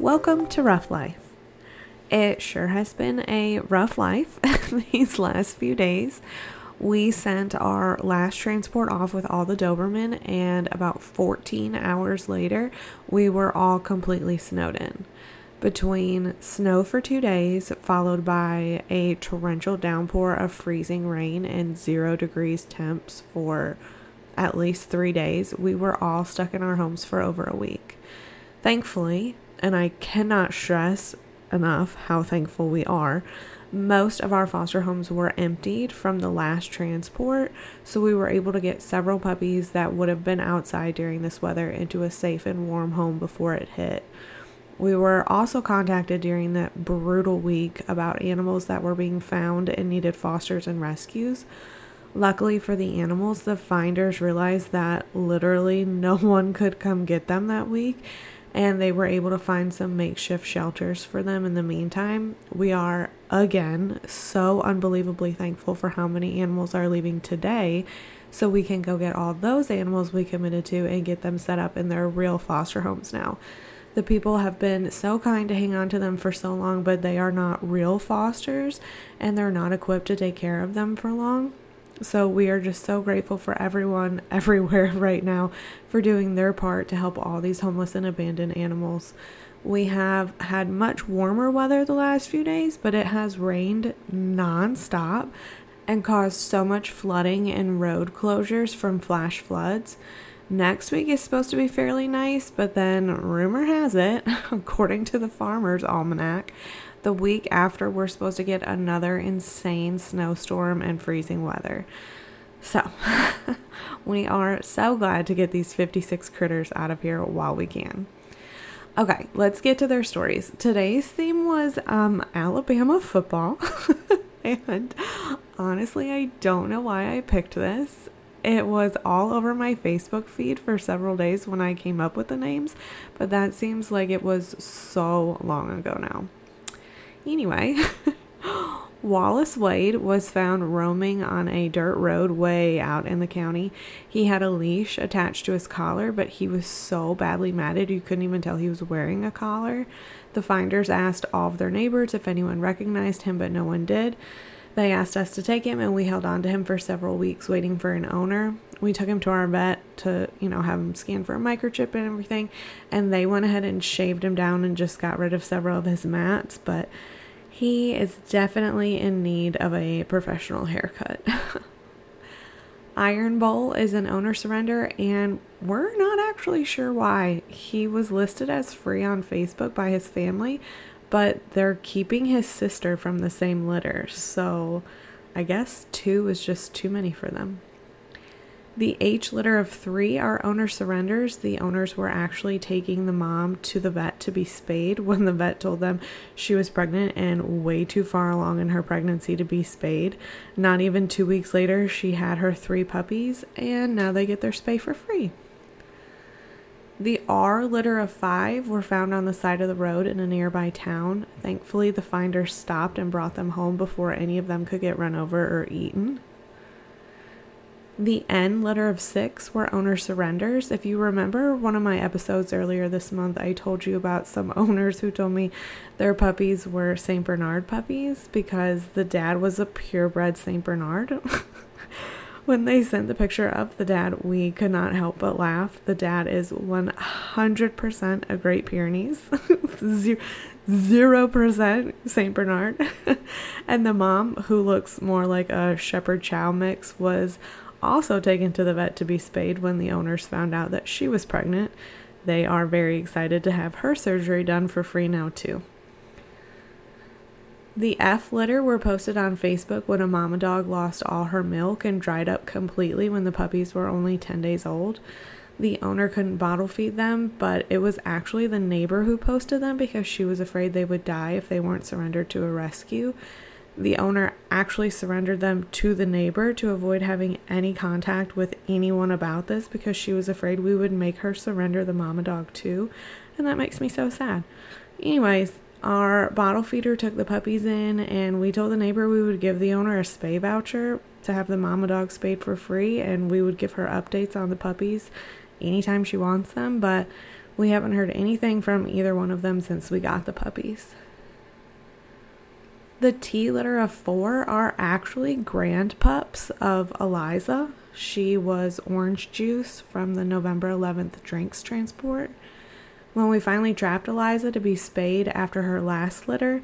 Welcome to Ruff Life. It sure has been a rough life these last few days. We sent our last transport off with all the Doberman, and about 14 hours later, we were all completely snowed in. Between snow for two days, followed by a torrential downpour of freezing rain and zero degrees temps for at least three days, we were all stuck in our homes for over a week. Thankfully, and I cannot stress enough how thankful we are. Most of our foster homes were emptied from the last transport, so we were able to get several puppies that would have been outside during this weather into a safe and warm home before it hit. We were also contacted during that brutal week about animals that were being found and needed fosters and rescues. Luckily for the animals, the finders realized that literally no one could come get them that week and they were able to find some makeshift shelters for them in the meantime. We are, again, so unbelievably thankful for how many animals are leaving today so we can go get all those animals we committed to and get them set up in their real foster homes now. The people have been so kind to hang on to them for so long, but they are not real fosters and they're not equipped to take care of them for long. So we are just so grateful for everyone everywhere right now for doing their part to help all these homeless and abandoned animals. We have had much warmer weather the last few days, but it has rained nonstop and caused so much flooding and road closures from flash floods. Next week is supposed to be fairly nice, but then rumor has it, according to the Farmer's Almanac, the week after, we're supposed to get another insane snowstorm and freezing weather. So, we are so glad to get these 56 critters out of here while we can. Okay, let's get to their stories. Today's theme was um, Alabama football. and honestly, I don't know why I picked this. It was all over my Facebook feed for several days when I came up with the names, but that seems like it was so long ago now. Anyway, Wallace Wade was found roaming on a dirt road way out in the county. He had a leash attached to his collar, but he was so badly matted you couldn't even tell he was wearing a collar. The finders asked all of their neighbors if anyone recognized him, but no one did. They asked us to take him, and we held on to him for several weeks waiting for an owner. We took him to our vet to, you know, have him scanned for a microchip and everything, and they went ahead and shaved him down and just got rid of several of his mats, but he is definitely in need of a professional haircut. Iron Bowl is an owner surrender, and we're not actually sure why. He was listed as free on Facebook by his family, but they're keeping his sister from the same litter. So I guess two is just too many for them. The H litter of three, our owner surrenders. The owners were actually taking the mom to the vet to be spayed when the vet told them she was pregnant and way too far along in her pregnancy to be spayed. Not even two weeks later, she had her three puppies, and now they get their spay for free. The R litter of five were found on the side of the road in a nearby town. Thankfully, the finder stopped and brought them home before any of them could get run over or eaten. The N litter of six were owner surrenders. If you remember one of my episodes earlier this month, I told you about some owners who told me their puppies were St. Bernard puppies because the dad was a purebred St. Bernard. when they sent the picture of the dad, we could not help but laugh. The dad is 100% a Great Pyrenees, 0% St. Bernard. and the mom, who looks more like a Shepherd Chow mix, was also taken to the vet to be spayed when the owners found out that she was pregnant. They are very excited to have her surgery done for free now, too. The F litter were posted on Facebook when a mama dog lost all her milk and dried up completely when the puppies were only 10 days old. The owner couldn't bottle feed them, but it was actually the neighbor who posted them because she was afraid they would die if they weren't surrendered to a rescue. The owner actually surrendered them to the neighbor to avoid having any contact with anyone about this because she was afraid we would make her surrender the mama dog too, and that makes me so sad. Anyways, our bottle feeder took the puppies in, and we told the neighbor we would give the owner a spay voucher to have the mama dog spayed for free, and we would give her updates on the puppies anytime she wants them. But We haven't heard anything from either one of them since we got the puppies. The T litter of four are actually grand pups of Eliza. She was orange juice from the November 11th drinks transport. When we finally trapped Eliza to be spayed after her last litter,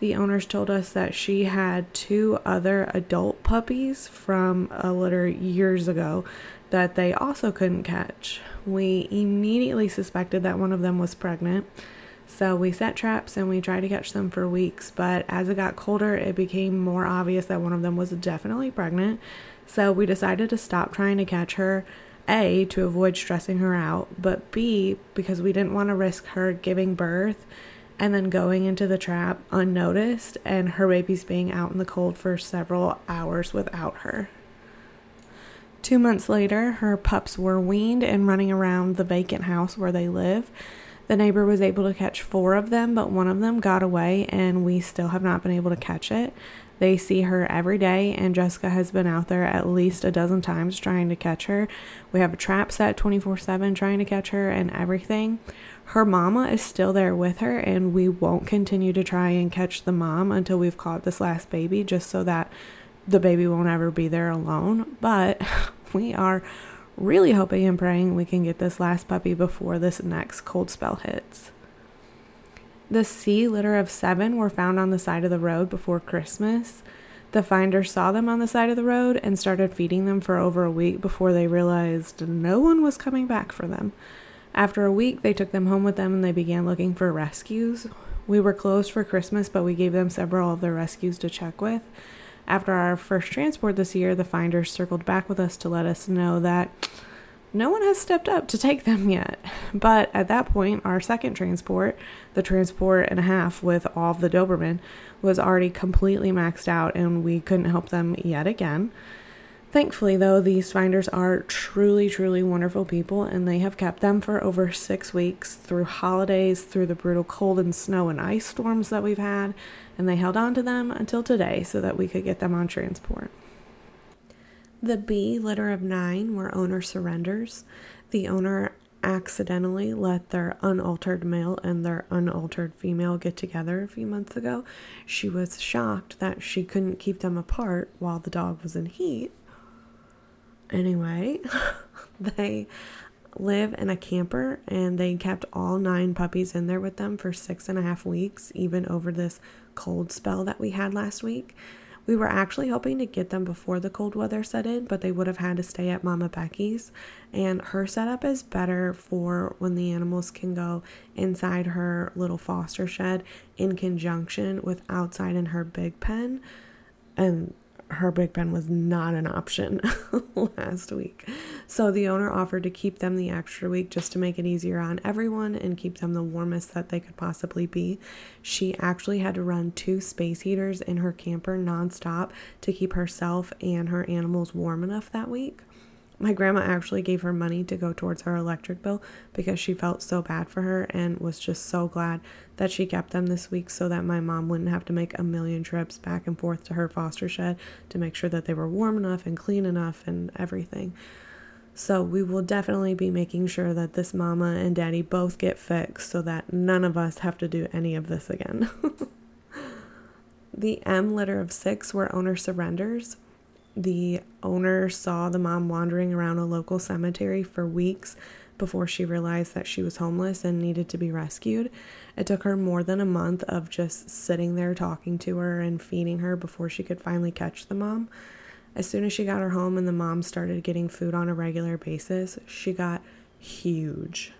the owners told us that she had two other adult puppies from a litter years ago that they also couldn't catch. We immediately suspected that one of them was pregnant. So we set traps and we tried to catch them for weeks, but as it got colder, it became more obvious that one of them was definitely pregnant. So we decided to stop trying to catch her, A, to avoid stressing her out, but B, because we didn't want to risk her giving birth and then going into the trap unnoticed and her babies being out in the cold for several hours without her. Two months later, her pups were weaned and running around the vacant house where they live. The neighbor was able to catch four of them, but one of them got away, and we still have not been able to catch it. They see her every day, and Jessica has been out there at least a dozen times trying to catch her. We have a trap set 24 7 trying to catch her and everything. Her mama is still there with her, and we won't continue to try and catch the mom until we've caught this last baby, just so that the baby won't ever be there alone. But we are really hoping and praying we can get this last puppy before this next cold spell hits. The C litter of seven were found on the side of the road before Christmas. The finder saw them on the side of the road and started feeding them for over a week before they realized no one was coming back for them. After a week, they took them home with them and they began looking for rescues. We were closed for Christmas, but we gave them several of their rescues to check with. After our first transport this year, the finders circled back with us to let us know that no one has stepped up to take them yet. But at that point, our second transport, the transport and a half with all of the Doberman, was already completely maxed out and we couldn't help them yet again. Thankfully, though, these finders are truly, truly wonderful people, and they have kept them for over six weeks through holidays, through the brutal cold and snow and ice storms that we've had, and they held on to them until today so that we could get them on transport. The B litter of nine were owner surrenders. The owner accidentally let their unaltered male and their unaltered female get together a few months ago. She was shocked that she couldn't keep them apart while the dog was in heat Anyway, they live in a camper and they kept all nine puppies in there with them for six and a half weeks, even over this cold spell that we had last week. We were actually hoping to get them before the cold weather set in, but they would have had to stay at Mama Becky's. And her setup is better for when the animals can go inside her little foster shed in conjunction with outside in her big pen. And her big pen was not an option last week. So the owner offered to keep them the extra week just to make it easier on everyone and keep them the warmest that they could possibly be. She actually had to run two space heaters in her camper nonstop to keep herself and her animals warm enough that week. My grandma actually gave her money to go towards her electric bill because she felt so bad for her and was just so glad that she kept them this week so that my mom wouldn't have to make a million trips back and forth to her foster shed to make sure that they were warm enough and clean enough and everything. So we will definitely be making sure that this mama and daddy both get fixed so that none of us have to do any of this again. the M litter of six were owner surrenders the owner saw the mom wandering around a local cemetery for weeks before she realized that she was homeless and needed to be rescued. It took her more than a month of just sitting there talking to her and feeding her before she could finally catch the mom. As soon as she got her home and the mom started getting food on a regular basis, she got huge.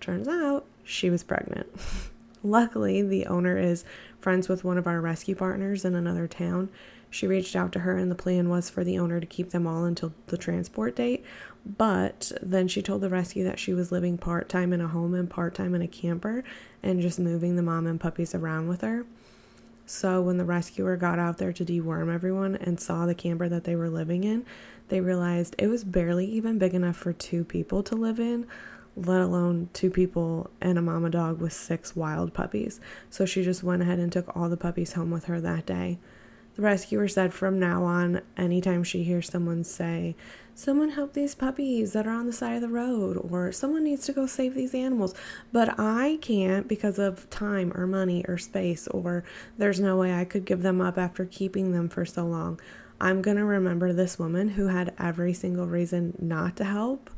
Turns out she was pregnant. Luckily, the owner is friends with one of our rescue partners in another town, she reached out to her, and the plan was for the owner to keep them all until the transport date. But then she told the rescue that she was living part time in a home and part time in a camper and just moving the mom and puppies around with her. So when the rescuer got out there to deworm everyone and saw the camper that they were living in, they realized it was barely even big enough for two people to live in, let alone two people and a mama dog with six wild puppies. So she just went ahead and took all the puppies home with her that day The rescuer said from now on, anytime she hears someone say, Someone help these puppies that are on the side of the road, or someone needs to go save these animals, but I can't because of time or money or space, or there's no way I could give them up after keeping them for so long. I'm going to remember this woman who had every single reason not to help,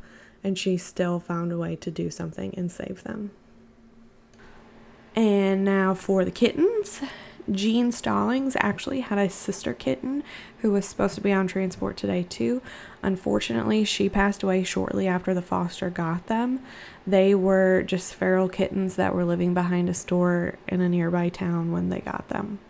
and she still found a way to do something and save them. And now for the kittens. Gene Stallings actually had a sister kitten who was supposed to be on transport today, too. Unfortunately, she passed away shortly after the foster got them. They were just feral kittens that were living behind a store in a nearby town when they got them.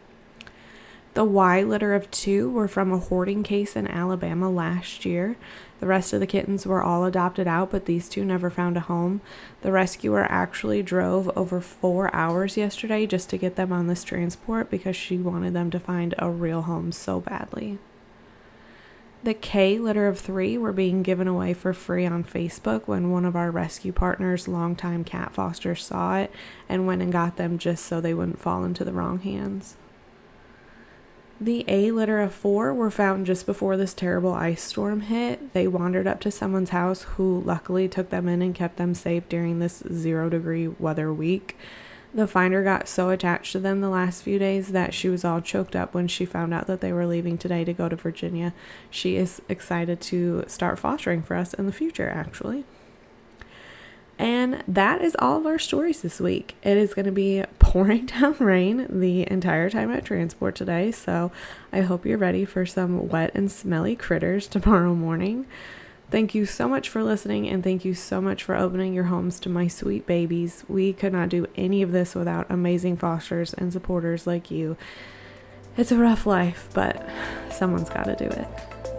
The Y litter of two were from a hoarding case in Alabama last year. The rest of the kittens were all adopted out, but these two never found a home. The rescuer actually drove over four hours yesterday just to get them on this transport because she wanted them to find a real home so badly. The K litter of three were being given away for free on Facebook when one of our rescue partners, longtime cat fosters, saw it and went and got them just so they wouldn't fall into the wrong hands. The A litter of four were found just before this terrible ice storm hit. They wandered up to someone's house who luckily took them in and kept them safe during this zero degree weather week. The finder got so attached to them the last few days that she was all choked up when she found out that they were leaving today to go to Virginia. She is excited to start fostering for us in the future, actually. And that is all of our stories this week. It is going to be pouring down rain the entire time at transport today, so I hope you're ready for some wet and smelly critters tomorrow morning. Thank you so much for listening, and thank you so much for opening your homes to my sweet babies. We could not do any of this without amazing fosters and supporters like you. It's a rough life, but someone's got to do it.